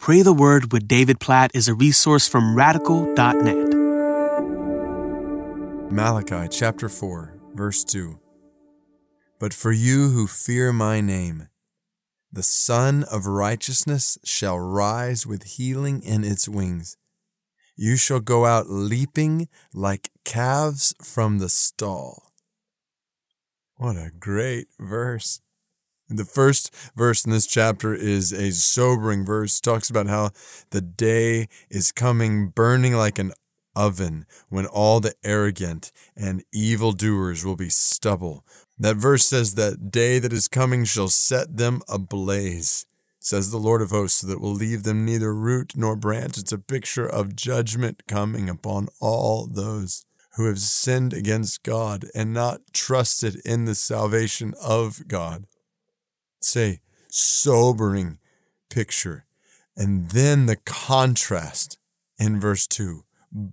Pray the Word with David Platt is a resource from radical.net. Malachi chapter 4, verse 2. But for you who fear my name, the Sun of Righteousness shall rise with healing in its wings. You shall go out leaping like calves from the stall. What a great verse. The first verse in this chapter is a sobering verse. It talks about how the day is coming burning like an oven when all the arrogant and evil doers will be stubble. That verse says that day that is coming shall set them ablaze, says the Lord of hosts, so that will leave them neither root nor branch. It's a picture of judgment coming upon all those who have sinned against God and not trusted in the salvation of God. Say, sobering picture. And then the contrast in verse 2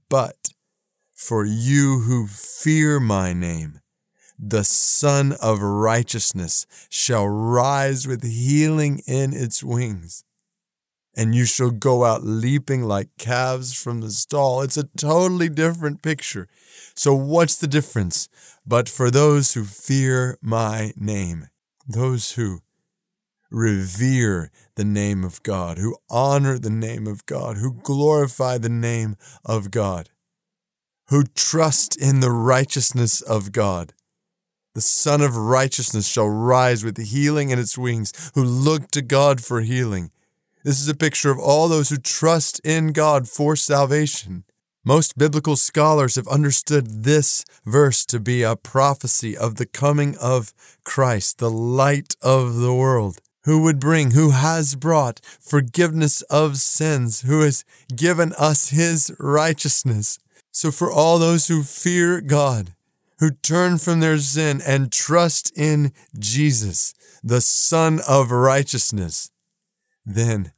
But for you who fear my name, the Sun of Righteousness shall rise with healing in its wings, and you shall go out leaping like calves from the stall. It's a totally different picture. So, what's the difference? But for those who fear my name, those who revere the name of God, who honor the name of God, who glorify the name of God, who trust in the righteousness of God. The Sun of Righteousness shall rise with healing in its wings, who look to God for healing. This is a picture of all those who trust in God for salvation. Most biblical scholars have understood this verse to be a prophecy of the coming of Christ, the light of the world who would bring, who has brought forgiveness of sins, who has given us his righteousness. So, for all those who fear God, who turn from their sin and trust in Jesus, the Son of righteousness, then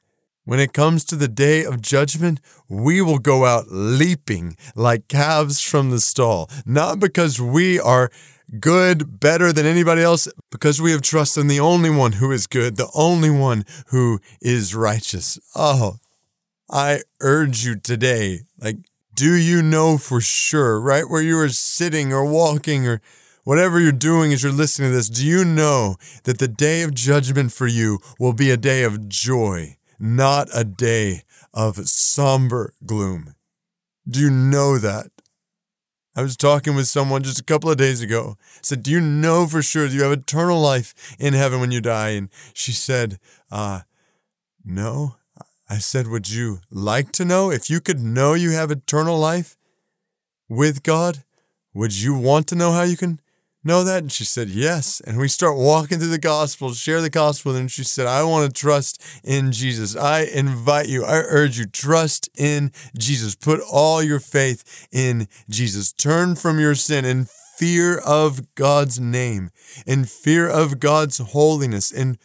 when it comes to the day of judgment, we will go out leaping like calves from the stall, not because we are good, better than anybody else, because we have trust in the only one who is good, the only one who is righteous. Oh, I urge you today, like, do you know for sure, right where you are sitting or walking or whatever you're doing as you're listening to this, do you know that the day of judgment for you will be a day of joy, not a day of somber gloom? Do you know that? I was talking with someone just a couple of days ago. I said, Do you know for sure that you have eternal life in heaven when you die? And she said, uh, No. I said, Would you like to know? If you could know you have eternal life with God, would you want to know how you can know that? And she said, Yes. And we start walking through the gospel, share the gospel. And she said, I want to trust in Jesus. I invite you, I urge you, trust in Jesus. Put all your faith in Jesus. Turn from your sin in fear of God's name, in fear of God's holiness, in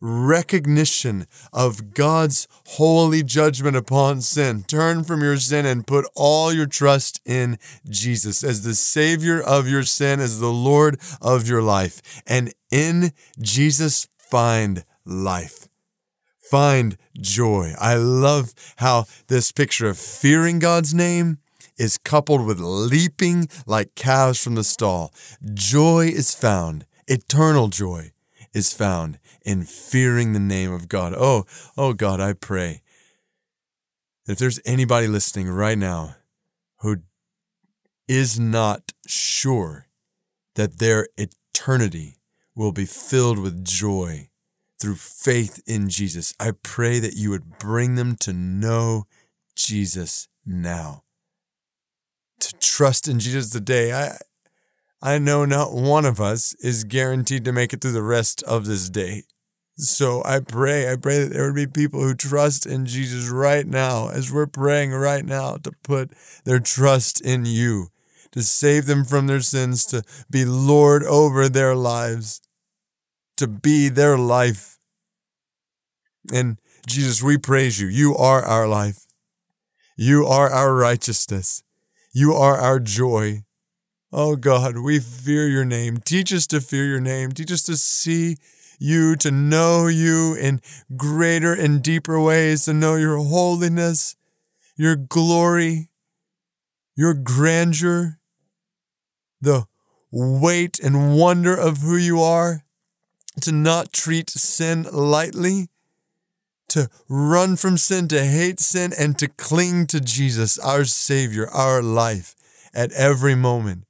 recognition of God's holy judgment upon sin. Turn from your sin and put all your trust in Jesus as the Savior of your sin, as the Lord of your life. And in Jesus, find life. Find joy. I love how this picture of fearing God's name is coupled with leaping like calves from the stall. Joy is found, eternal joy is found in fearing the name of God. Oh, oh God, I pray that if there's anybody listening right now who is not sure that their eternity will be filled with joy through faith in Jesus, I pray that you would bring them to know Jesus now. To trust in Jesus today. I I know not one of us is guaranteed to make it through the rest of this day. So I pray, I pray that there would be people who trust in Jesus right now, as we're praying right now, to put their trust in you, to save them from their sins, to be Lord over their lives, to be their life. And Jesus, we praise you. You are our life. You are our righteousness. You are our joy. Oh God, we fear your name. Teach us to fear your name. Teach us to see you, to know you in greater and deeper ways, to know your holiness, your glory, your grandeur, the weight and wonder of who you are, to not treat sin lightly, to run from sin, to hate sin, and to cling to Jesus, our Savior, our life at every moment.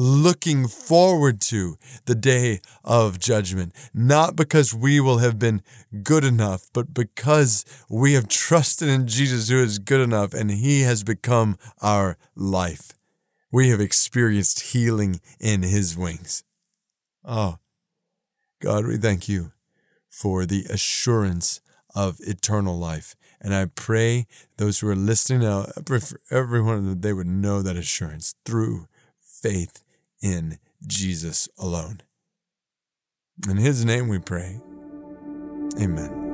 Looking forward to the day of judgment, not because we will have been good enough, but because we have trusted in Jesus who is good enough and he has become our life. We have experienced healing in his wings. Oh, God, we thank you for the assurance of eternal life. And I pray those who are listening now, everyone that they would know that assurance through faith in Jesus alone. In his name we pray. Amen.